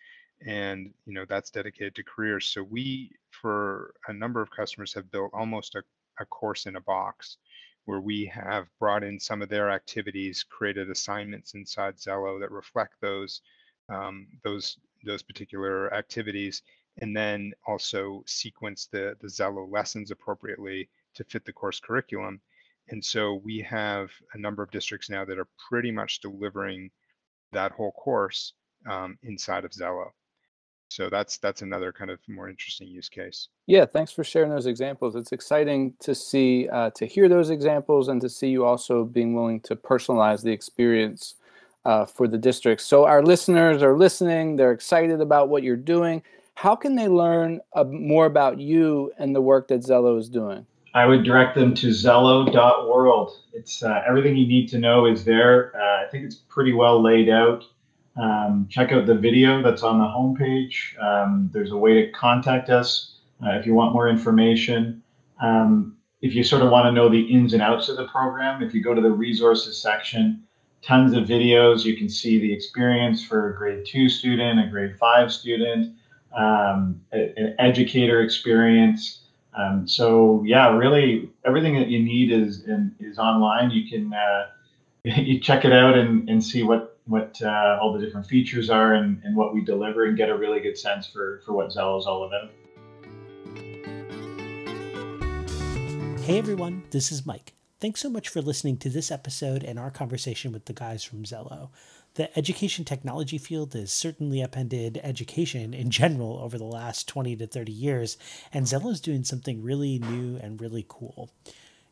and you know that's dedicated to careers. So we for a number of customers have built almost a, a course in a box where we have brought in some of their activities, created assignments inside Xello that reflect those um, those those particular activities and then also sequence the, the Xello lessons appropriately to fit the course curriculum. And so we have a number of districts now that are pretty much delivering that whole course um, inside of Xello. So that's that's another kind of more interesting use case. Yeah, thanks for sharing those examples. It's exciting to see uh, to hear those examples and to see you also being willing to personalize the experience uh, for the districts. So our listeners are listening; they're excited about what you're doing how can they learn uh, more about you and the work that Xello is doing? I would direct them to xello.world. It's uh, everything you need to know is there. Uh, I think it's pretty well laid out. Um, check out the video that's on the homepage. Um, there's a way to contact us uh, if you want more information. Um, if you sort of want to know the ins and outs of the program, if you go to the resources section, tons of videos. You can see the experience for a grade two student, a grade five student, um, an educator experience. Um, so yeah, really everything that you need is in, is online. You can uh, you check it out and, and see what what uh, all the different features are and, and what we deliver and get a really good sense for for what Xello is all about. Hey everyone, this is Mike. Thanks so much for listening to this episode and our conversation with the guys from Xello the education technology field has certainly upended education in general over the last 20 to 30 years, and Xello is doing something really new and really cool.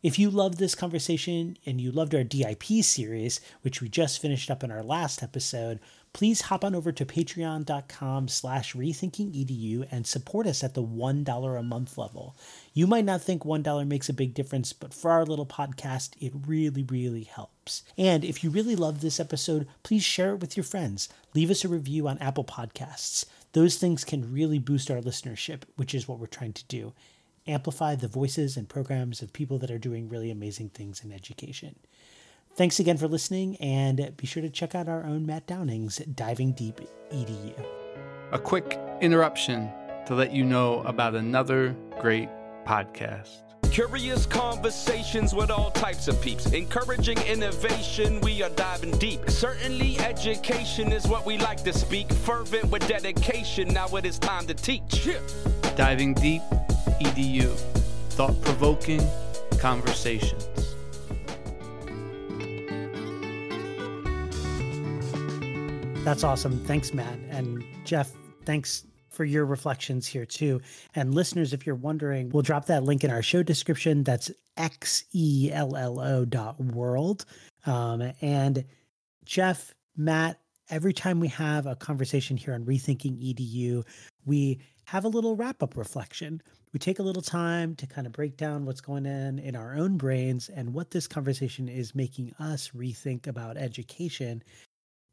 If you loved this conversation and you loved our DIP series, which we just finished up in our last episode, please hop on over to patreon.com slash rethinkingedu and support us at the $1 a month level. You might not think $1 makes a big difference, but for our little podcast, it really, really helps. And if you really love this episode, please share it with your friends. Leave us a review on Apple Podcasts. Those things can really boost our listenership, which is what we're trying to do. Amplify the voices and programs of people that are doing really amazing things in education. Thanks again for listening, and be sure to check out our own Matt Downing's Diving Deep EDU. A quick interruption to let you know about another great podcast. Curious conversations with all types of peeps. Encouraging innovation, we are diving deep. Certainly, education is what we like to speak. Fervent with dedication, now it is time to teach. Diving Deep EDU. Thought provoking conversations. That's awesome. Thanks, Matt. And Jeff, thanks for your reflections here too. And listeners, if you're wondering, we'll drop that link in our show description. That's xello dot world. Um, and Jeff, Matt, every time we have a conversation here on Rethinking EDU, we have a little wrap up reflection. We take a little time to kind of break down what's going on in our own brains and what this conversation is making us rethink about education.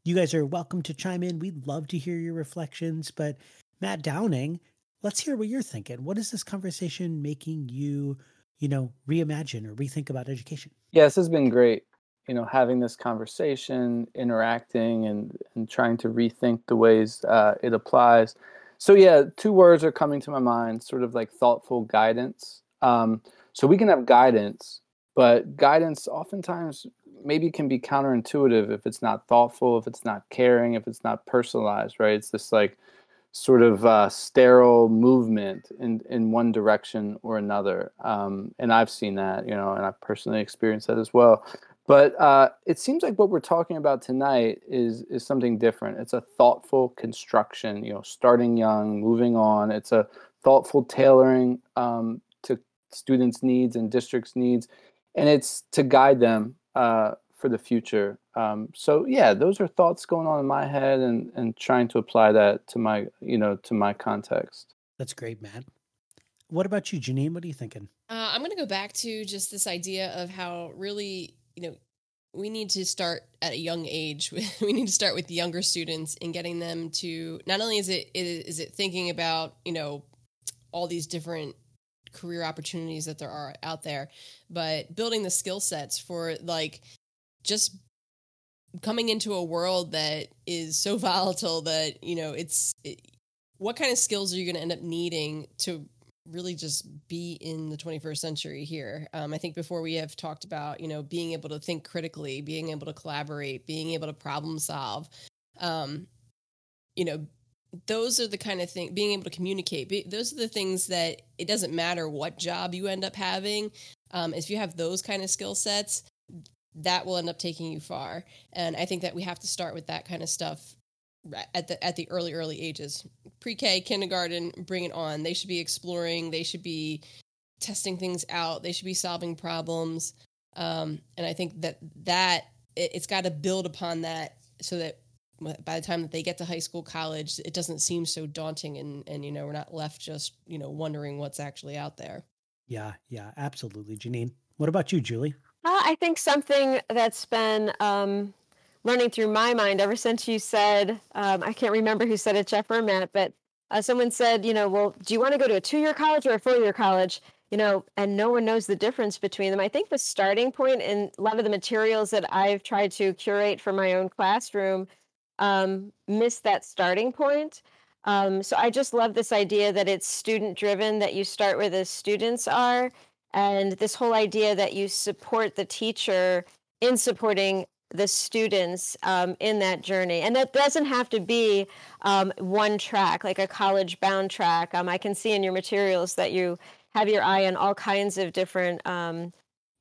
You guys are welcome to chime in. We'd love to hear your reflections, but Matt Downing, let's hear what you're thinking. What is this conversation making you, you know, reimagine or rethink about education? Yeah, this has been great. You know, having this conversation, interacting, and and trying to rethink the ways uh, it applies. So yeah, two words are coming to my mind, sort of like thoughtful guidance. Um, so we can have guidance, but guidance oftentimes maybe can be counterintuitive if it's not thoughtful, if it's not caring, if it's not personalized, right? It's this like sort of uh, sterile movement in, in one direction or another. Um, and I've seen that, you know, and I've personally experienced that as well. But uh, it seems like what we're talking about tonight is is something different. It's a thoughtful construction, you know, starting young, moving on. It's a thoughtful tailoring um, to students' needs and districts' needs, and it's to guide them uh, for the future. Um, so yeah, those are thoughts going on in my head, and and trying to apply that to my you know to my context. That's great, Matt. What about you, Janine? What are you thinking? Uh, I'm going to go back to just this idea of how really, you know, we need to start at a young age. we need to start with the younger students and getting them to not only is it is it thinking about you know all these different career opportunities that there are out there, but building the skill sets for like just coming into a world that is so volatile that you know it's it, what kind of skills are you going to end up needing to really just be in the 21st century here? Um, i think before we have talked about you know being able to think critically being able to collaborate being able to problem solve um, you know those are the kind of thing being able to communicate those are the things that it doesn't matter what job you end up having um, if you have those kind of skill sets that will end up taking you far. And i think that we have to start with that kind of stuff at the at the early early ages. Pre-k kindergarten bring it on. They should be exploring. They should be testing things out. They should be solving problems. Um, and i think that that it, it's got to build upon that so that by the time that they get to high school college it doesn't seem so daunting and and you know we're not left just you know wondering what's actually out there yeah yeah absolutely janine what about you julie uh, i think something that's been um, running through my mind ever since you said, um, I can't remember who said it, Jeff or Matt, but uh, someone said, you know, well, do you want to go to a two year college or a four year college? You know, and no one knows the difference between them. I think the starting point in a lot of the materials that I've tried to curate for my own classroom um, miss that starting point. Um, so I just love this idea that it's student driven, that you start where the students are, and this whole idea that you support the teacher in supporting the students um, in that journey. And that doesn't have to be um, one track, like a college bound track. Um, I can see in your materials that you have your eye on all kinds of different um,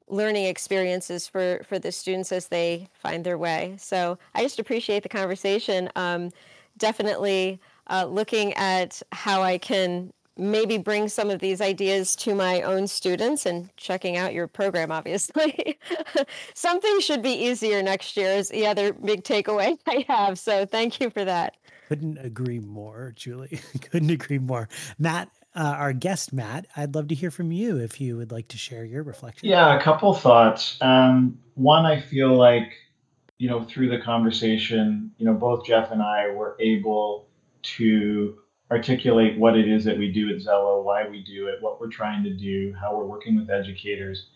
learning experiences for, for the students as they find their way. So I just appreciate the conversation. Um, definitely uh, looking at how I can maybe bring some of these ideas to my own students and checking out your program obviously. Something should be easier next year is the other big takeaway i have. So thank you for that. Couldn't agree more julie. Couldn't agree more. Matt uh, our guest matt i'd love to hear from you if you would like to share your reflection yeah a couple thoughts um, one i feel like you know through the conversation you know both jeff and i were able to articulate what it is that we do at Xello, why we do it, what we're trying to do, how we're working with educators.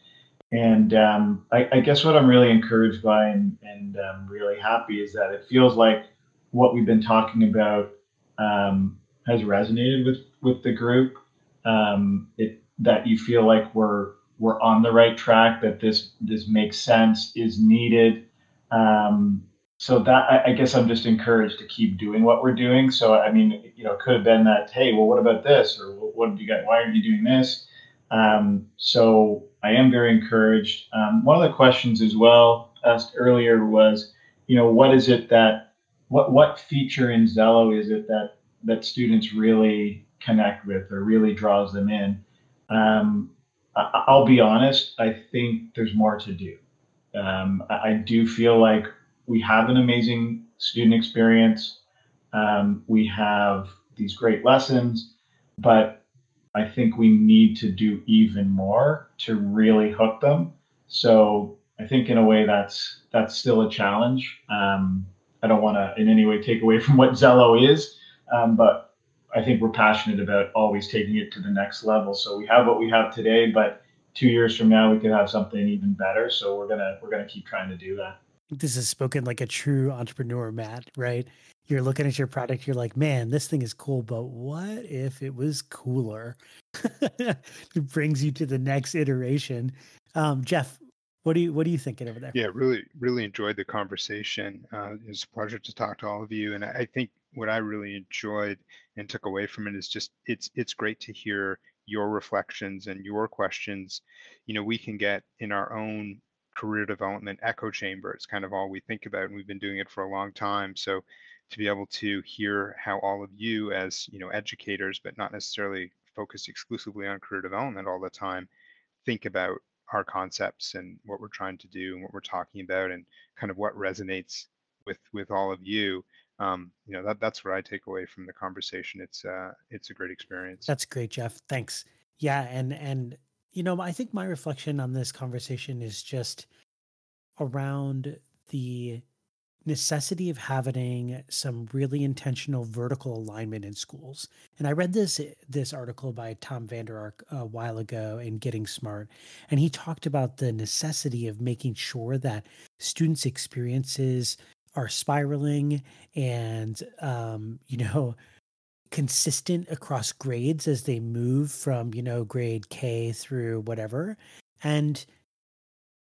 And um, I, I, guess what I'm really encouraged by and, and um, really happy is that it feels like what we've been talking about um, has resonated with with the group. Um, it that you feel like we're we're on the right track, that this this makes sense, is needed. Um, so that I, I, guess I'm just encouraged to keep doing what we're doing. So I mean, you know, it could have been that, hey, well, what about this, or what, what do you got? Why are you doing this? Um, so I am very encouraged. Um, one of the questions as well asked earlier was, you know, what is it that what what feature in Xello is it that that students really connect with or really draws them in? Um, I, will be honest. I think there's more to do. Um, I, I, do feel like we have an amazing student experience. Um, we have these great lessons, but I think we need to do even more to really hook them. So I think in a way that's that's still a challenge. Um, I don't want to in any way take away from what Xello is, um, but I think we're passionate about always taking it to the next level. So we have what we have today, but two years from now we could have something even better. So we're gonna we're gonna keep trying to do that. This is spoken like a true entrepreneur, Matt. Right? You're looking at your product, you're like, man, this thing is cool, but what if it was cooler? it brings you to the next iteration. Um, Jeff, what do you what are you thinking over there? Yeah, really, really enjoyed the conversation. Uh, it was a pleasure to talk to all of you, and I think what I really enjoyed and took away from it is just it's it's great to hear your reflections and your questions. You know, we can get in our own career development echo chamber. It's kind of all we think about, and we've been doing it for a long time. So to be able to hear how all of you as you know educators, but not necessarily focused exclusively on career development all the time, think about our concepts and what we're trying to do and what we're talking about and kind of what resonates with with all of you um, you know that that's what I take away from the conversation. It's uh, it's a great experience. That's great, Jeff. Thanks. Yeah, and and you know I think my reflection on this conversation is just around the necessity of having some really intentional vertical alignment in schools. And I read this this article by Tom Vander Ark a while ago in Getting Smart, and he talked about the necessity of making sure that students' experiences are spiraling and um, you know consistent across grades as they move from you know grade K through whatever. And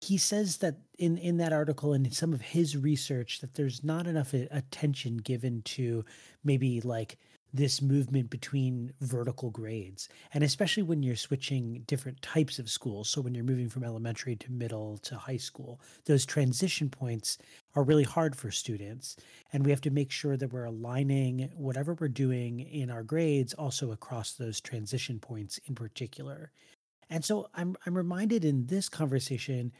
he says that in in that article and in some of his research that there's not enough attention given to maybe like this movement between vertical grades. And especially when you're switching different types of schools. So when you're moving from elementary to middle to high school those transition points are really hard for students and we have to make sure that we're aligning whatever we're doing in our grades also across those transition points in particular. And so i'm i'm reminded in this conversation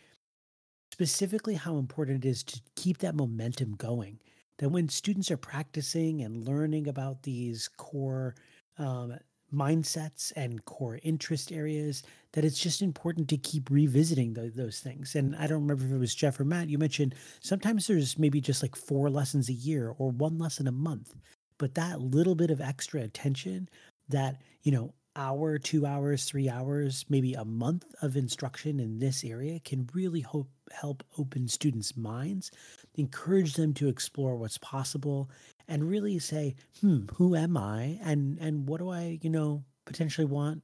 specifically how important it is to keep that momentum going that when students are practicing and learning about these core um, mindsets and core interest areas that it's just important to keep revisiting the, those things. And i don't remember if it was jeff or matt you mentioned sometimes there's maybe just like four lessons a year or one lesson a month. But that little bit of extra attention that you know hour two hours three hours maybe a month of instruction in this area can really hope help open students' minds, encourage them to explore what's possible, and really say, "Hmm, who am I, and and what do I, you know, potentially want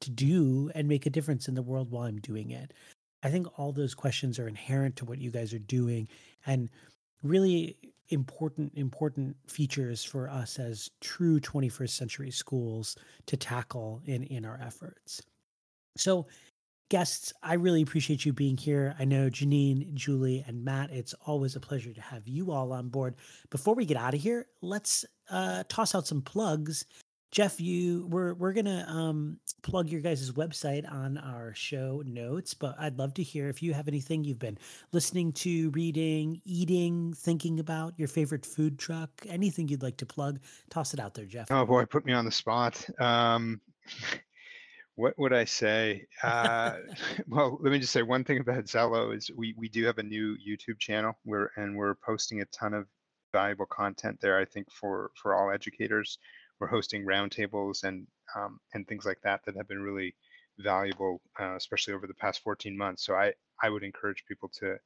to do and make a difference in the world while I'm doing it." I think all those questions are inherent to what you guys are doing, and really important important features for us as true 21st century schools to tackle in in our efforts. So guests, I really appreciate you being here. I know Janine, Julie, and Matt, it's always a pleasure to have you all on board. Before we get out of here, let's uh, toss out some plugs. Jeff, you we're we're gonna um, plug your guys' website on our show notes, but I'd love to hear if you have anything you've been listening to, reading, eating, thinking about, your favorite food truck, anything you'd like to plug. Toss it out there, Jeff. Oh boy, put me on the spot. Um, what would I say? Uh, well, let me just say one thing about Xello is we we do have a new YouTube channel where and we're posting a ton of valuable content there. I think for for all educators, we're hosting roundtables and um, and things like that that have been really valuable, uh, especially over the past 14 months. So I I would encourage people to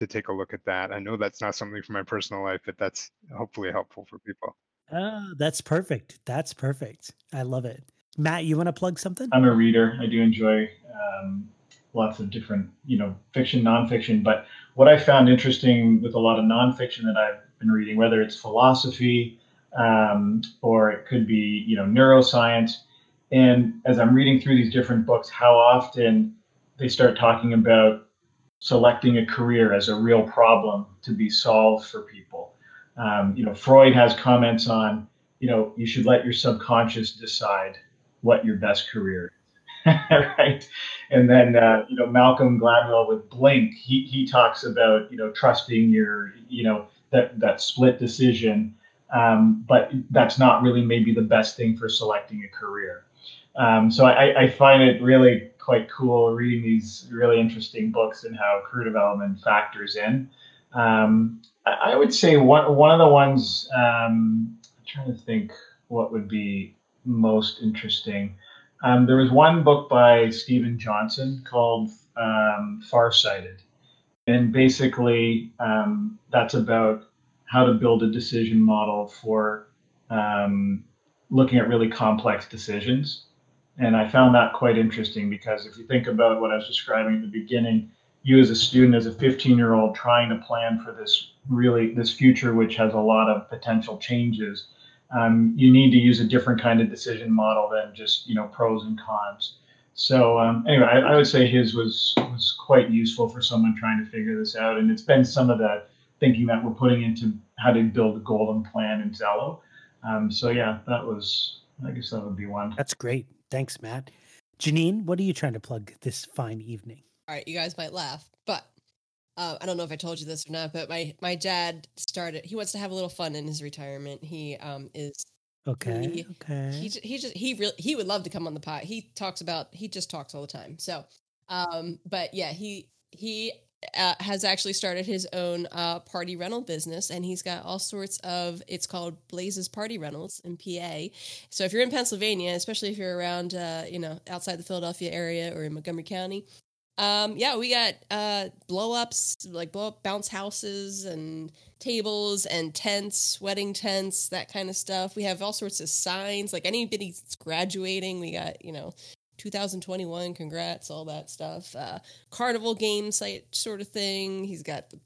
to take a look at that. I know that's not something for my personal life, but that's hopefully helpful for people. Oh, that's perfect. That's perfect. I love it. Matt, you want to plug something? I'm a reader. I do enjoy um, lots of different, you know, fiction, nonfiction. But what I found interesting with a lot of nonfiction that I've been reading, whether it's philosophy um, or it could be, you know, neuroscience, and as I'm reading through these different books, how often they start talking about selecting a career as a real problem to be solved for people. Um, you know, Freud has comments on, you know, you should let your subconscious decide what your best career is, right? And then, uh, you know, Malcolm Gladwell with Blink, he, he talks about, you know, trusting your, you know, that, that split decision. Um, but that's not really maybe the best thing for selecting a career. Um, so I, I, find it really quite cool reading these really interesting books and how career development factors in. Um, I, I, would say one one of the ones um, I'm trying to think what would be most interesting. Um, there was one book by Steven Johnson called um, Farsighted, and basically um, that's about how to build a decision model for looking at really complex decisions. And I found that quite interesting because if you think about what I was describing at the beginning, you as a student, as a 15 year old trying to plan for this really this future, which has a lot of potential changes, um, you need to use a different kind of decision model than just you know pros and cons. So um, anyway, I, I, would say his was was quite useful for someone trying to figure this out, and it's been some of the thinking that we're putting into how to build a golden plan in Xello. Um, so yeah, that was I guess that would be one. That's great. Thanks, Matt. Janine, what are you trying to plug this fine evening? All right, you guys might laugh, but uh, I don't know if I told you this or not, but my my dad started. He wants to have a little fun in his retirement. He um is okay. He, okay. He he just he really he would love to come on the pot. He talks about he just talks all the time. So, um, but yeah, he he uh, has actually started his own uh, party rental business, and he's got all sorts of. It's called Blazes Party Rentals in PA. So if you're in Pennsylvania, especially if you're around, uh, you know, outside the Philadelphia area or in Montgomery County, um, yeah, we got uh, blow ups, like blow up bounce houses and tables and tents, wedding tents, that kind of stuff. We have all sorts of signs, like anybody's graduating. We got, you know, 2021 congrats all that stuff. Uh carnival game site sort of thing. He's got the,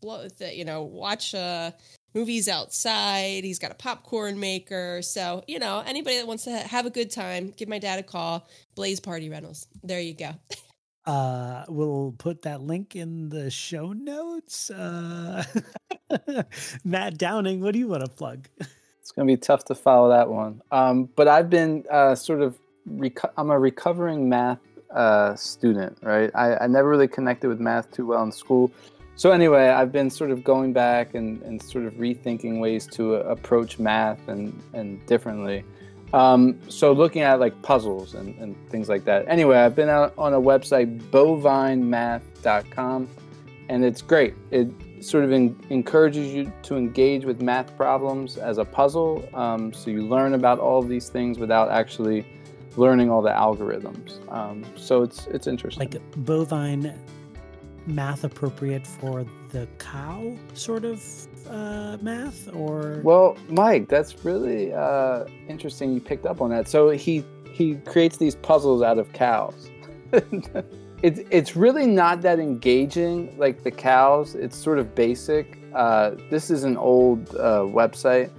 blow, the you know watch uh movies outside. He's got a popcorn maker. So you know anybody that wants to have a good time give my dad a call. Blaze party rentals. There you go uh we'll put that link in the show notes uh matt downing what do you want to plug it's gonna be tough to follow that one um but i've been uh sort of reco- I'm a recovering math uh, student, right? I, I never really connected with math too well in school. So anyway, I've been sort of going back and, and sort of rethinking ways to uh, approach math and, and differently. Um, so looking at like puzzles and, and things like that. Anyway, I've been out on a website, bovinemath.com, and it's great. It sort of in, encourages you to engage with math problems as a puzzle. Um, so you learn about all of these things without actually learning all the algorithms. Um, so it's it's interesting. Like bovine math appropriate for the cow sort of uh, math or? Well mike that's really uh, interesting you picked up on that. So he he creates these puzzles out of cows. It's it's really not that engaging like the cows it's sort of basic. Uh, this is an old uh, website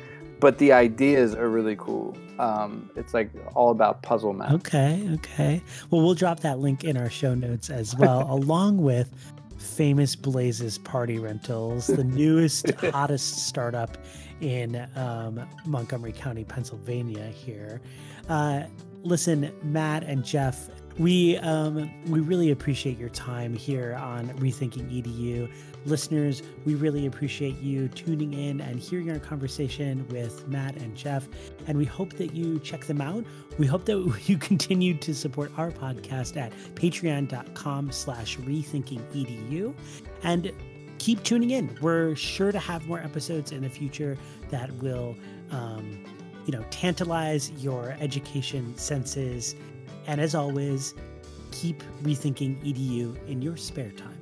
but the ideas are really cool. Um, it's like all about puzzle math. Okay, okay. Well, we'll drop that link in our show notes as well, along with Famous Blazes Party Rentals, the newest, hottest startup in um, Montgomery County, Pennsylvania. Here, uh, listen, Matt and Jeff. We um, we really appreciate your time here on Rethinking EDU. Listeners, we really appreciate you tuning in and hearing our conversation with Matt and Jeff. And we hope that you check them out. We hope that you continue to support our podcast at patreon.com slash rethinkingedu. And keep tuning in. We're sure to have more episodes in the future that will, um, you know, tantalize your education senses. And as always, keep rethinking EDU in your spare time.